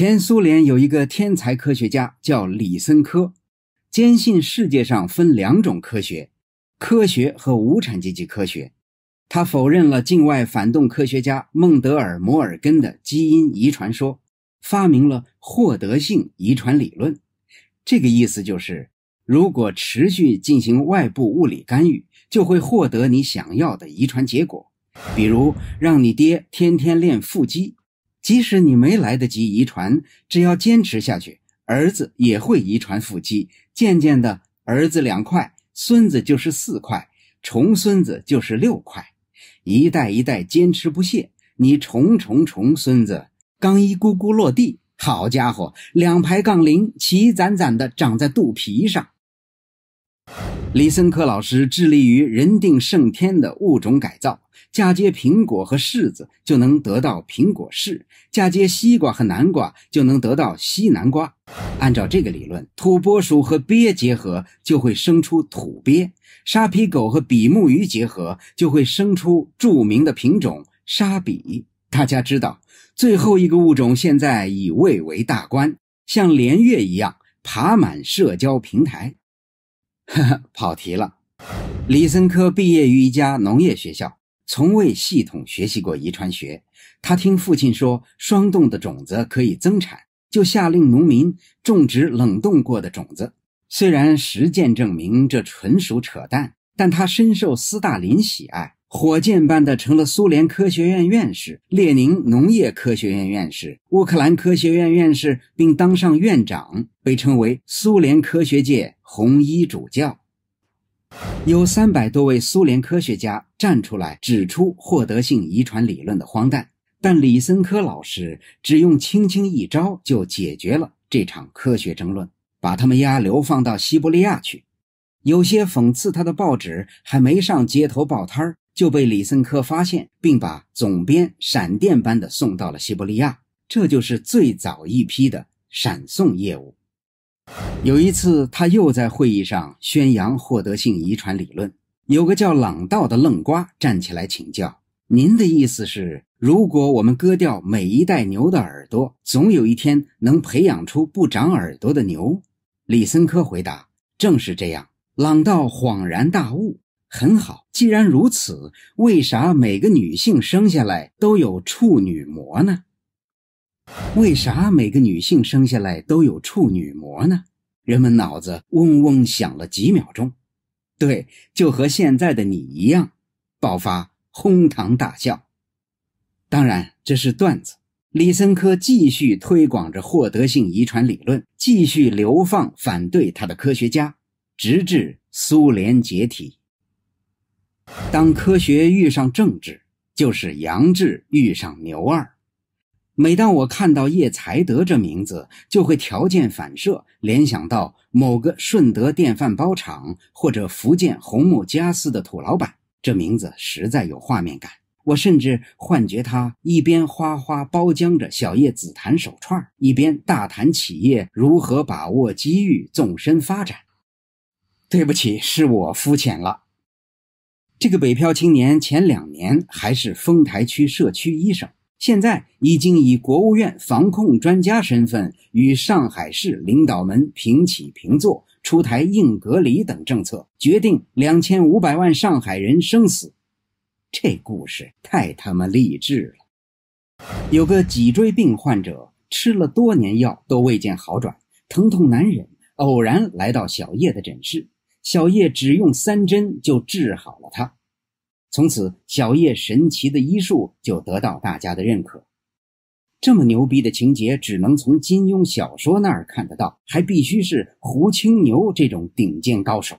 前苏联有一个天才科学家叫李森科，坚信世界上分两种科学：科学和无产阶级科学。他否认了境外反动科学家孟德尔、摩尔根的基因遗传说，发明了获得性遗传理论。这个意思就是，如果持续进行外部物理干预，就会获得你想要的遗传结果。比如，让你爹天天练腹肌。即使你没来得及遗传，只要坚持下去，儿子也会遗传腹肌。渐渐的，儿子两块，孙子就是四块，重孙子就是六块，一代一代坚持不懈，你重重重孙子刚一咕咕落地，好家伙，两排杠铃齐攒攒的长在肚皮上。李森科老师致力于人定胜天的物种改造。嫁接苹果和柿子就能得到苹果柿，嫁接西瓜和南瓜就能得到西南瓜。按照这个理论，土拨鼠和鳖结合就会生出土鳖，沙皮狗和比目鱼结合就会生出著名的品种沙比。大家知道，最后一个物种现在已蔚为大观，像连月一样爬满社交平台。呵呵，跑题了。李森科毕业于一家农业学校。从未系统学习过遗传学，他听父亲说霜冻的种子可以增产，就下令农民种植冷冻过的种子。虽然实践证明这纯属扯淡，但他深受斯大林喜爱，火箭般的成了苏联科学院院士、列宁农业科学院院士、乌克兰科学院院士，并当上院长，被称为苏联科学界红衣主教。有三百多位苏联科学家站出来指出获得性遗传理论的荒诞，但李森科老师只用轻轻一招就解决了这场科学争论，把他们押流放到西伯利亚去。有些讽刺他的报纸还没上街头报摊儿就被李森科发现，并把总编闪电般的送到了西伯利亚。这就是最早一批的闪送业务。有一次，他又在会议上宣扬获得性遗传理论。有个叫朗道的愣瓜站起来请教：“您的意思是，如果我们割掉每一代牛的耳朵，总有一天能培养出不长耳朵的牛？”李森科回答：“正是这样。”朗道恍然大悟：“很好，既然如此，为啥每个女性生下来都有处女膜呢？”为啥每个女性生下来都有处女膜呢？人们脑子嗡嗡响了几秒钟，对，就和现在的你一样，爆发哄堂大笑。当然，这是段子。李森科继续推广着获得性遗传理论，继续流放反对他的科学家，直至苏联解体。当科学遇上政治，就是杨志遇上牛二。每当我看到叶才德这名字，就会条件反射联想到某个顺德电饭煲厂或者福建红木家私的土老板。这名字实在有画面感，我甚至幻觉他一边哗哗包浆着小叶紫檀手串，一边大谈企业如何把握机遇、纵深发展。对不起，是我肤浅了。这个北漂青年前两年还是丰台区社区医生。现在已经以国务院防控专家身份与上海市领导们平起平坐，出台硬隔离等政策，决定两千五百万上海人生死。这故事太他妈励志了！有个脊椎病患者吃了多年药都未见好转，疼痛难忍，偶然来到小叶的诊室，小叶只用三针就治好了他。从此，小叶神奇的医术就得到大家的认可。这么牛逼的情节，只能从金庸小说那儿看得到，还必须是胡青牛这种顶尖高手。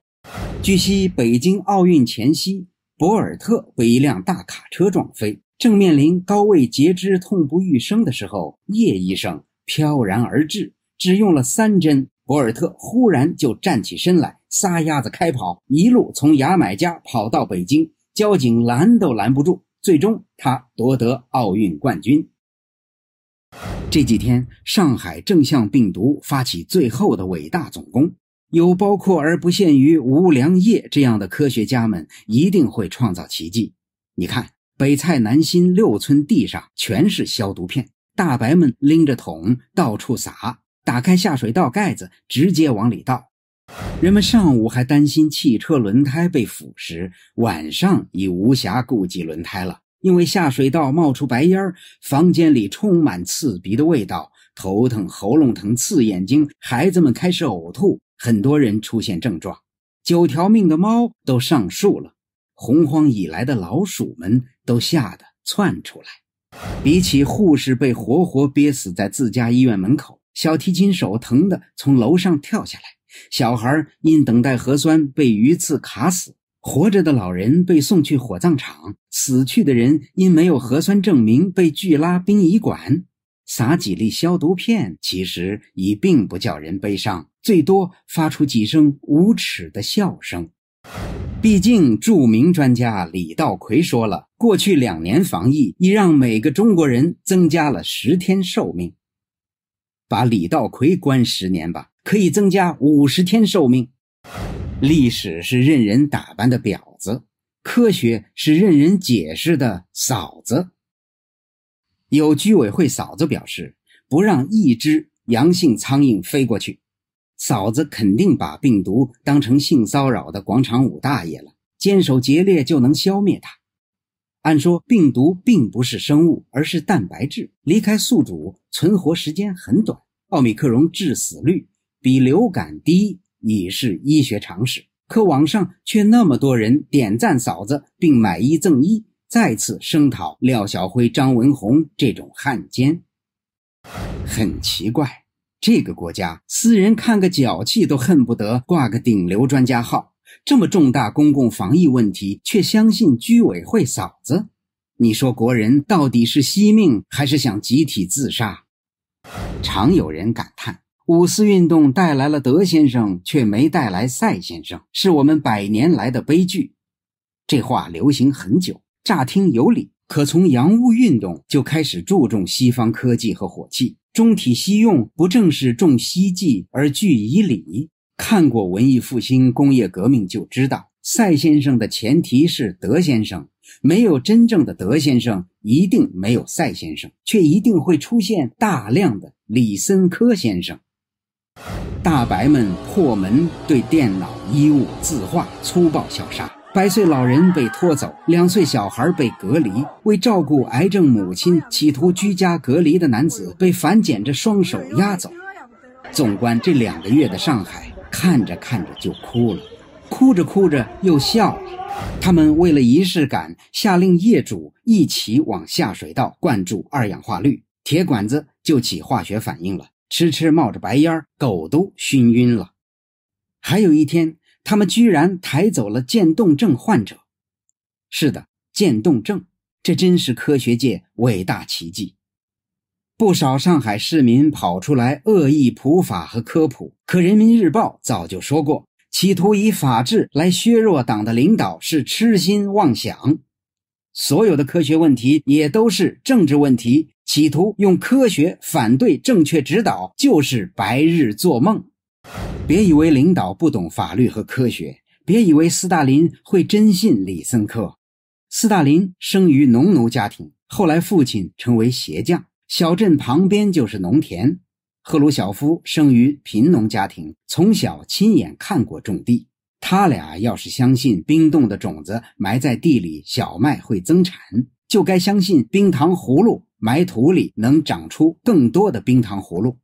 据悉，北京奥运前夕，博尔特被一辆大卡车撞飞，正面临高位截肢、痛不欲生的时候，叶医生飘然而至，只用了三针，博尔特忽然就站起身来，撒丫子开跑，一路从牙买加跑到北京。交警拦都拦不住，最终他夺得奥运冠军。这几天，上海正向病毒发起最后的伟大总攻，有包括而不限于吴良业这样的科学家们一定会创造奇迹。你看，北蔡南新六村地上全是消毒片，大白们拎着桶到处撒，打开下水道盖子，直接往里倒。人们上午还担心汽车轮胎被腐蚀，晚上已无暇顾及轮胎了，因为下水道冒出白烟房间里充满刺鼻的味道，头疼、喉咙疼、刺眼睛，孩子们开始呕吐，很多人出现症状，九条命的猫都上树了，洪荒以来的老鼠们都吓得窜出来。比起护士被活活憋死在自家医院门口，小提琴手疼得从楼上跳下来。小孩因等待核酸被鱼刺卡死，活着的老人被送去火葬场，死去的人因没有核酸证明被拒拉殡仪馆。撒几粒消毒片，其实已并不叫人悲伤，最多发出几声无耻的笑声。毕竟，著名专家李道奎说了，过去两年防疫已让每个中国人增加了十天寿命。把李道奎关十年吧。可以增加五十天寿命。历史是任人打扮的婊子，科学是任人解释的嫂子。有居委会嫂子表示，不让一只阳性苍蝇飞过去。嫂子肯定把病毒当成性骚扰的广场舞大爷了，坚守节烈就能消灭它。按说，病毒并不是生物，而是蛋白质，离开宿主存活时间很短。奥密克戎致死率。比流感低已是医学常识，可网上却那么多人点赞嫂子，并买一赠一，再次声讨廖小辉、张文宏这种汉奸。很奇怪，这个国家私人看个脚气都恨不得挂个顶流专家号，这么重大公共防疫问题却相信居委会嫂子，你说国人到底是惜命还是想集体自杀？常有人感叹。五四运动带来了德先生，却没带来赛先生，是我们百年来的悲剧。这话流行很久，乍听有理。可从洋务运动就开始注重西方科技和火器，中体西用，不正是重西技而拒以礼？看过文艺复兴、工业革命就知道，赛先生的前提是德先生。没有真正的德先生，一定没有赛先生，却一定会出现大量的李森科先生。大白们破门对电脑、衣物、字画粗暴消杀，百岁老人被拖走，两岁小孩被隔离，为照顾癌症母亲企图居家隔离的男子被反剪着双手押走。纵观这两个月的上海，看着看着就哭了，哭着哭着又笑了。他们为了仪式感，下令业主一起往下水道灌注二氧化氯，铁管子就起化学反应了。痴痴冒着白烟，狗都熏晕了。还有一天，他们居然抬走了渐冻症患者。是的，渐冻症，这真是科学界伟大奇迹。不少上海市民跑出来恶意普法和科普，可《人民日报》早就说过，企图以法治来削弱党的领导是痴心妄想。所有的科学问题也都是政治问题。企图用科学反对正确指导，就是白日做梦。别以为领导不懂法律和科学，别以为斯大林会真信李森科。斯大林生于农奴家庭，后来父亲成为鞋匠，小镇旁边就是农田。赫鲁晓夫生于贫农家庭，从小亲眼看过种地。他俩要是相信冰冻的种子埋在地里，小麦会增产，就该相信冰糖葫芦。埋土里能长出更多的冰糖葫芦。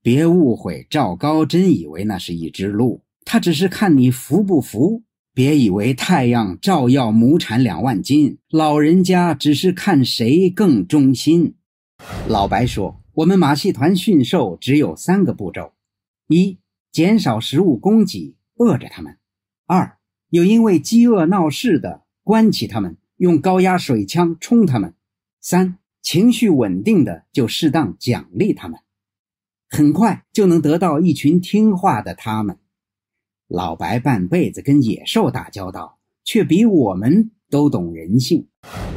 别误会，赵高真以为那是一只鹿，他只是看你服不服。别以为太阳照耀亩产两万斤，老人家只是看谁更忠心。老白说：“我们马戏团驯兽只有三个步骤：一、减少食物供给，饿着他们；二、有因为饥饿闹事的，关起他们，用高压水枪冲他们。”三情绪稳定的就适当奖励他们，很快就能得到一群听话的他们。老白半辈子跟野兽打交道，却比我们都懂人性。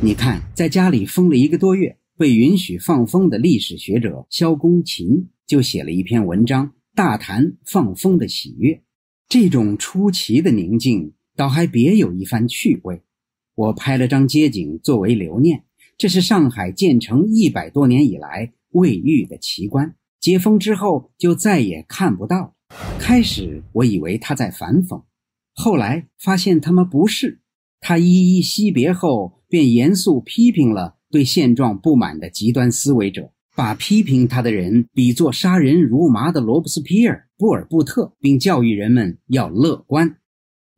你看，在家里封了一个多月，被允许放风的历史学者萧公琴就写了一篇文章，大谈放风的喜悦。这种出奇的宁静，倒还别有一番趣味。我拍了张街景作为留念。这是上海建成一百多年以来未遇的奇观。解封之后就再也看不到了。开始我以为他在反讽，后来发现他们不是。他一一惜别后，便严肃批评了对现状不满的极端思维者，把批评他的人比作杀人如麻的罗伯斯皮尔、布尔布特，并教育人们要乐观。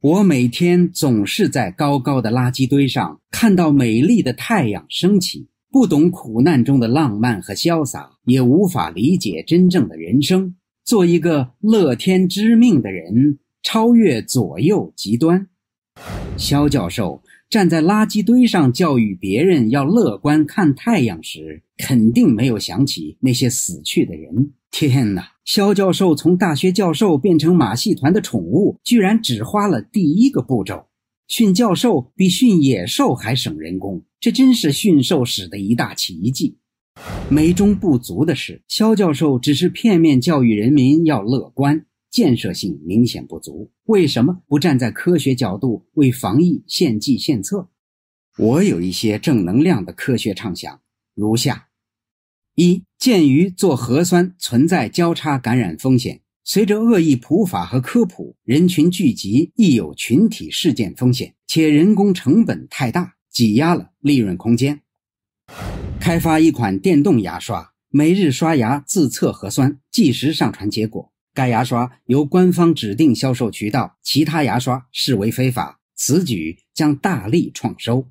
我每天总是在高高的垃圾堆上看到美丽的太阳升起。不懂苦难中的浪漫和潇洒，也无法理解真正的人生。做一个乐天知命的人，超越左右极端。肖教授站在垃圾堆上教育别人要乐观看太阳时，肯定没有想起那些死去的人。天哪！肖教授从大学教授变成马戏团的宠物，居然只花了第一个步骤。训教授比训野兽还省人工，这真是驯兽史的一大奇迹。美中不足的是，肖教授只是片面教育人民要乐观，建设性明显不足。为什么不站在科学角度为防疫献计献策？我有一些正能量的科学畅想，如下：一、鉴于做核酸存在交叉感染风险。随着恶意普法和科普，人群聚集亦有群体事件风险，且人工成本太大，挤压了利润空间。开发一款电动牙刷，每日刷牙自测核酸，即时上传结果。该牙刷由官方指定销售渠道，其他牙刷视为非法，此举将大力创收。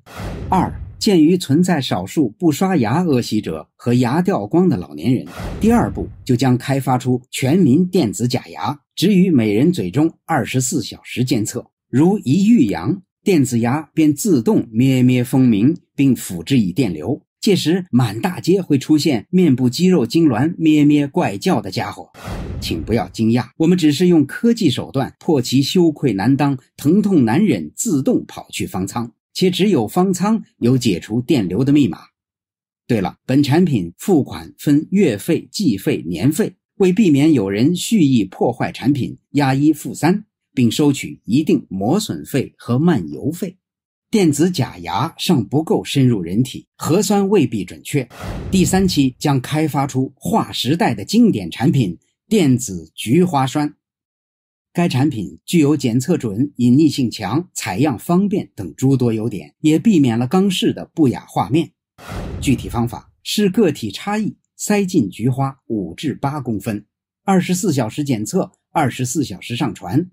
二。鉴于存在少数不刷牙恶习者和牙掉光的老年人，第二步就将开发出全民电子假牙，置于每人嘴中，二十四小时监测。如一遇阳，电子牙便自动咩咩蜂鸣，并辅之以电流。届时满大街会出现面部肌肉痉挛、咩咩怪叫的家伙。请不要惊讶，我们只是用科技手段迫其羞愧难当、疼痛难忍，自动跑去方舱。且只有方舱有解除电流的密码。对了，本产品付款分月费、季费、年费，为避免有人蓄意破坏产品，押一付三，并收取一定磨损费和漫游费。电子假牙尚不够深入人体，核酸未必准确。第三期将开发出划时代的经典产品——电子菊花栓。该产品具有检测准、隐匿性强、采样方便等诸多优点，也避免了钢式的不雅画面。具体方法是个体差异塞进菊花五至八公分，二十四小时检测，二十四小时上传。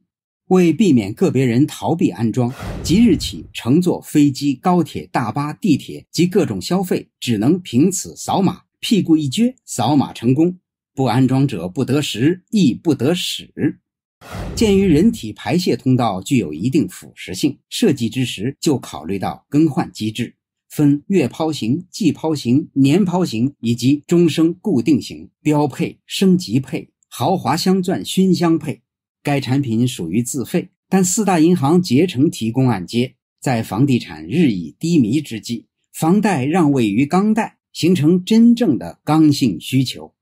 为避免个别人逃避安装，即日起乘坐飞机、高铁、大巴、地铁及各种消费，只能凭此扫码，屁股一撅，扫码成功，不安装者不得食，亦不得使。鉴于人体排泄通道具有一定腐蚀性，设计之时就考虑到更换机制，分月抛型、季抛型、年抛型以及终生固定型，标配、升级配、豪华镶钻熏香配。该产品属于自费，但四大银行竭诚提供按揭。在房地产日益低迷之际，房贷让位于钢贷，形成真正的刚性需求。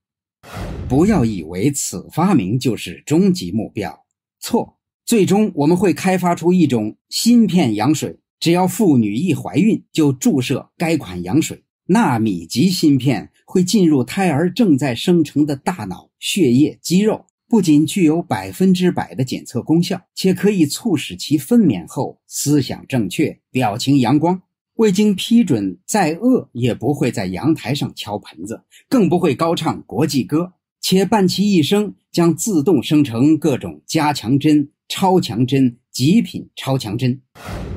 不要以为此发明就是终极目标，错。最终我们会开发出一种芯片羊水，只要妇女一怀孕就注射该款羊水。纳米级芯片会进入胎儿正在生成的大脑、血液、肌肉，不仅具有百分之百的检测功效，且可以促使其分娩后思想正确、表情阳光。未经批准，再饿也不会在阳台上敲盆子，更不会高唱国际歌。且伴其一生，将自动生成各种加强针、超强针、极品超强针。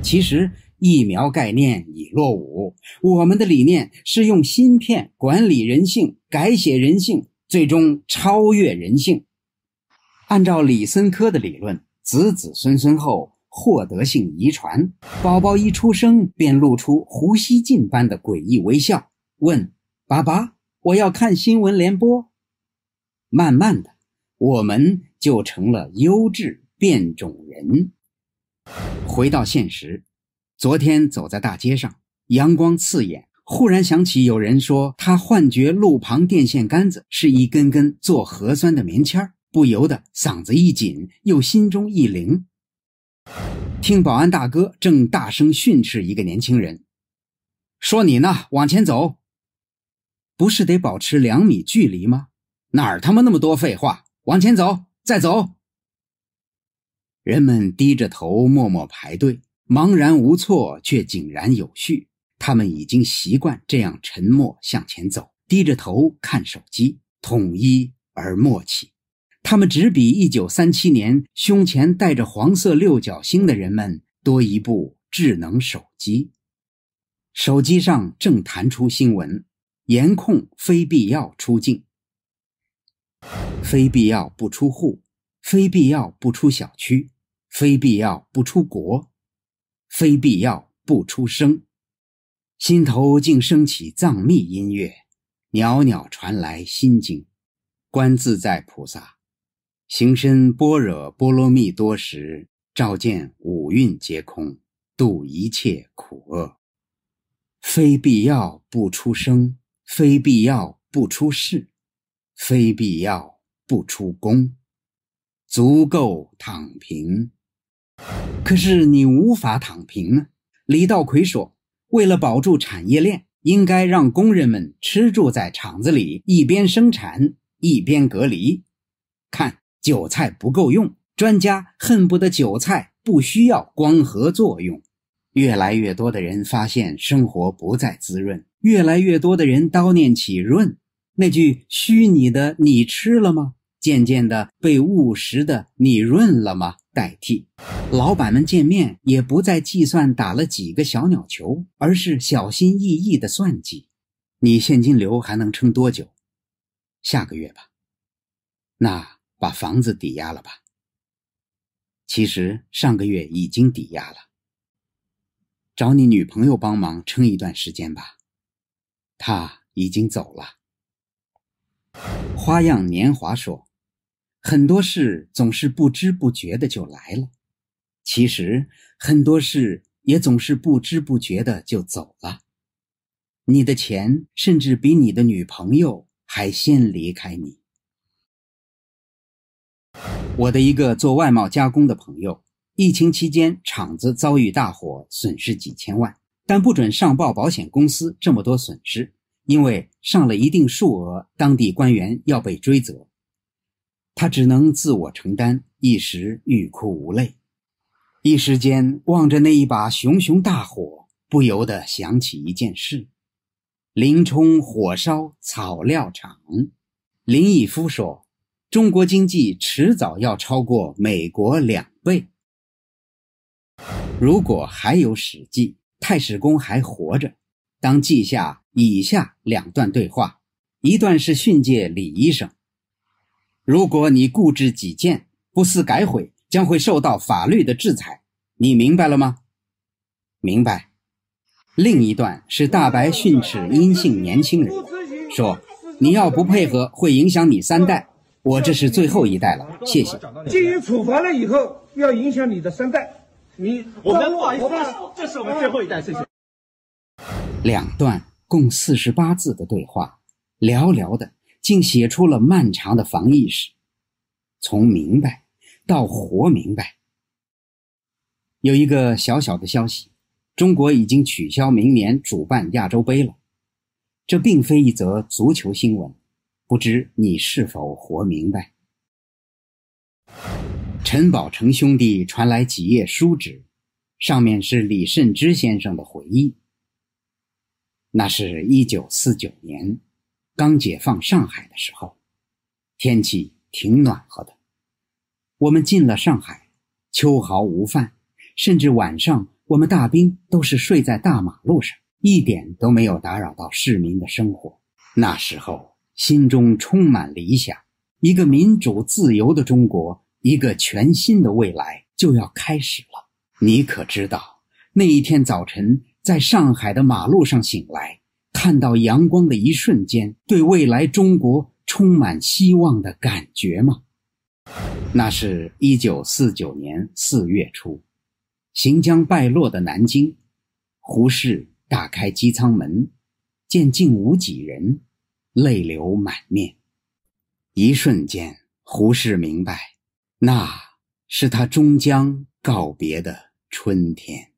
其实疫苗概念已落伍，我们的理念是用芯片管理人性、改写人性，最终超越人性。按照李森科的理论，子子孙孙后获得性遗传，宝宝一出生便露出胡锡进般的诡异微笑，问：“爸爸，我要看新闻联播。”慢慢的，我们就成了优质变种人。回到现实，昨天走在大街上，阳光刺眼，忽然想起有人说他幻觉路旁电线杆子是一根根做核酸的棉签不由得嗓子一紧，又心中一灵。听保安大哥正大声训斥一个年轻人：“说你呢，往前走。不是得保持两米距离吗？哪儿他妈那么多废话？往前走，再走。人们低着头默默排队，茫然无措却井然有序。他们已经习惯这样沉默向前走，低着头看手机，统一而默契。他们只比一九三七年胸前带着黄色六角星的人们多一部智能手机。手机上正弹出新闻：严控非必要出境，非必要不出户，非必要不出小区。非必要不出国，非必要不出声，心头竟升起藏密音乐，袅袅传来心经。观自在菩萨，行深般若波罗蜜多时，照见五蕴皆空，度一切苦厄。非必要不出声，非必要不出世，非必要不出宫，足够躺平。可是你无法躺平啊！李道奎说：“为了保住产业链，应该让工人们吃住在厂子里，一边生产一边隔离。看，韭菜不够用，专家恨不得韭菜不需要光合作用。越来越多的人发现生活不再滋润，越来越多的人叨念起润。那句虚拟的‘你吃了吗’，渐渐的被务实的‘你润了吗’代替。”老板们见面也不再计算打了几个小鸟球，而是小心翼翼的算计。你现金流还能撑多久？下个月吧。那把房子抵押了吧。其实上个月已经抵押了。找你女朋友帮忙撑一段时间吧。她已经走了。花样年华说，很多事总是不知不觉的就来了。其实很多事也总是不知不觉的就走了，你的钱甚至比你的女朋友还先离开你。我的一个做外贸加工的朋友，疫情期间厂子遭遇大火，损失几千万，但不准上报保险公司这么多损失，因为上了一定数额，当地官员要被追责，他只能自我承担，一时欲哭无泪。一时间望着那一把熊熊大火，不由得想起一件事：林冲火烧草料场。林毅夫说：“中国经济迟早要超过美国两倍。”如果还有《史记》，太史公还活着，当记下以下两段对话：一段是训诫李医生：“如果你固执己见，不思改悔。”将会受到法律的制裁，你明白了吗？明白。另一段是大白训斥阴性年轻人，说：“你要不配合，会影响你三代。我这是最后一代了，谢谢。”基于处罚了以后，要影响你的三代。你我们不好意思，这是我们最后一代，谢谢。两段共四十八字的对话，寥寥的竟写出了漫长的防疫史。从明白。到活明白。有一个小小的消息，中国已经取消明年主办亚洲杯了。这并非一则足球新闻，不知你是否活明白？陈宝成兄弟传来几页书纸，上面是李慎之先生的回忆。那是一九四九年，刚解放上海的时候，天气挺暖和的。我们进了上海，秋毫无犯，甚至晚上我们大兵都是睡在大马路上，一点都没有打扰到市民的生活。那时候心中充满理想，一个民主自由的中国，一个全新的未来就要开始了。你可知道那一天早晨在上海的马路上醒来，看到阳光的一瞬间，对未来中国充满希望的感觉吗？那是一九四九年四月初，行将败落的南京，胡适打开机舱门，见竟无几人，泪流满面。一瞬间，胡适明白，那是他终将告别的春天。